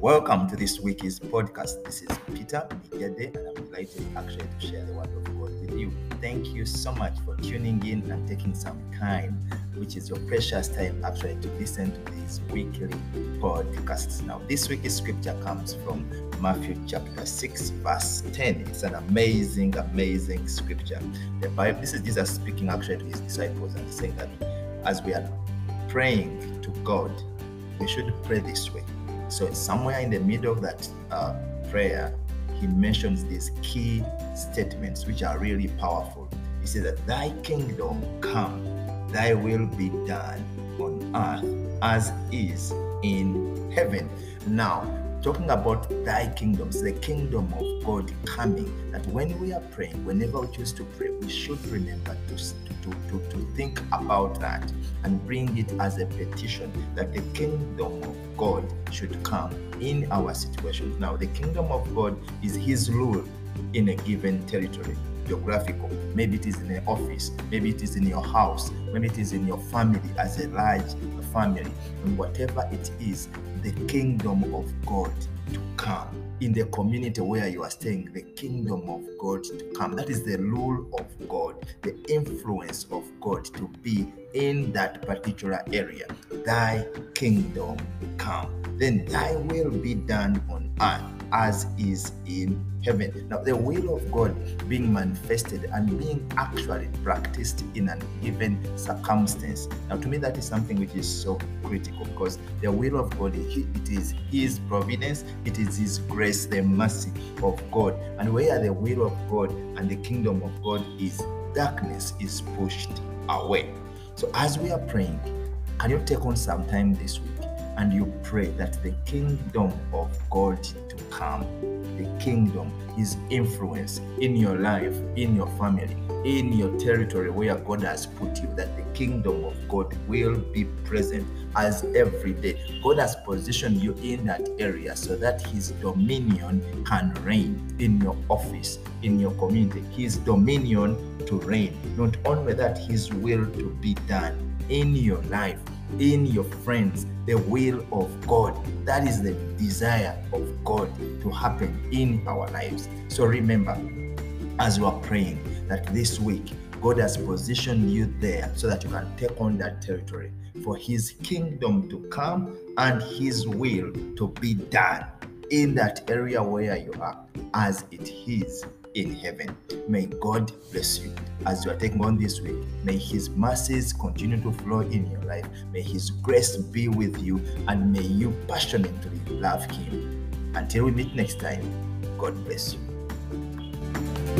Welcome to this week's podcast. This is Peter Migede, and I'm delighted actually to share the word of God with you. Thank you so much for tuning in and taking some time, which is your precious time, actually, to listen to these weekly podcasts. Now, this week's scripture comes from Matthew chapter 6, verse 10. It's an amazing, amazing scripture. The Bible, this is Jesus speaking actually to his disciples and saying that as we are praying to God, we should pray this way so somewhere in the middle of that uh, prayer, he mentions these key statements which are really powerful. He says that thy kingdom come, thy will be done on earth as is in heaven. Now, talking about thy kingdoms, the kingdom of God coming, that when we are praying, whenever we choose to pray, we should remember to, to, to, to think about that and bring it as a petition that the kingdom of God should come in our situation. Now, the kingdom of God is His rule in a given territory geographical. Maybe it is in an office, maybe it is in your house, maybe it is in your family as a large family, and whatever it is, the kingdom of God to come in the community where you are staying, the kingdom of God to come. That is the rule of God, the influence of God to be in that particular area. Thy kingdom come. Then thy will be done on earth as is in heaven. Now, the will of God being manifested and being actually practiced in an given circumstance. Now, to me, that is something which is so critical because the will of God, it is His providence, it is His grace, the mercy of God. And where the will of God and the kingdom of God is, darkness is pushed away. So, as we are praying, can you take on some time this week and you pray that the kingdom of God to come, the kingdom, His influence in your life, in your family, in your territory where God has put you, that the kingdom of God will be present as every day. God has positioned you in that area so that His dominion can reign in your office, in your community. His dominion to reign. Not only that, His will to be done in your life in your friends the will of God. That is the desire of God to happen in our lives. So remember, as you are praying, that this week God has positioned you there so that you can take on that territory for His kingdom to come and His will to be done in that area where you are as it is in heaven. May God bless you as you are taking on this week. May His mercies continue to flow in your life. May His grace be with you and may you passionately love Him. Until we meet next time, God bless you.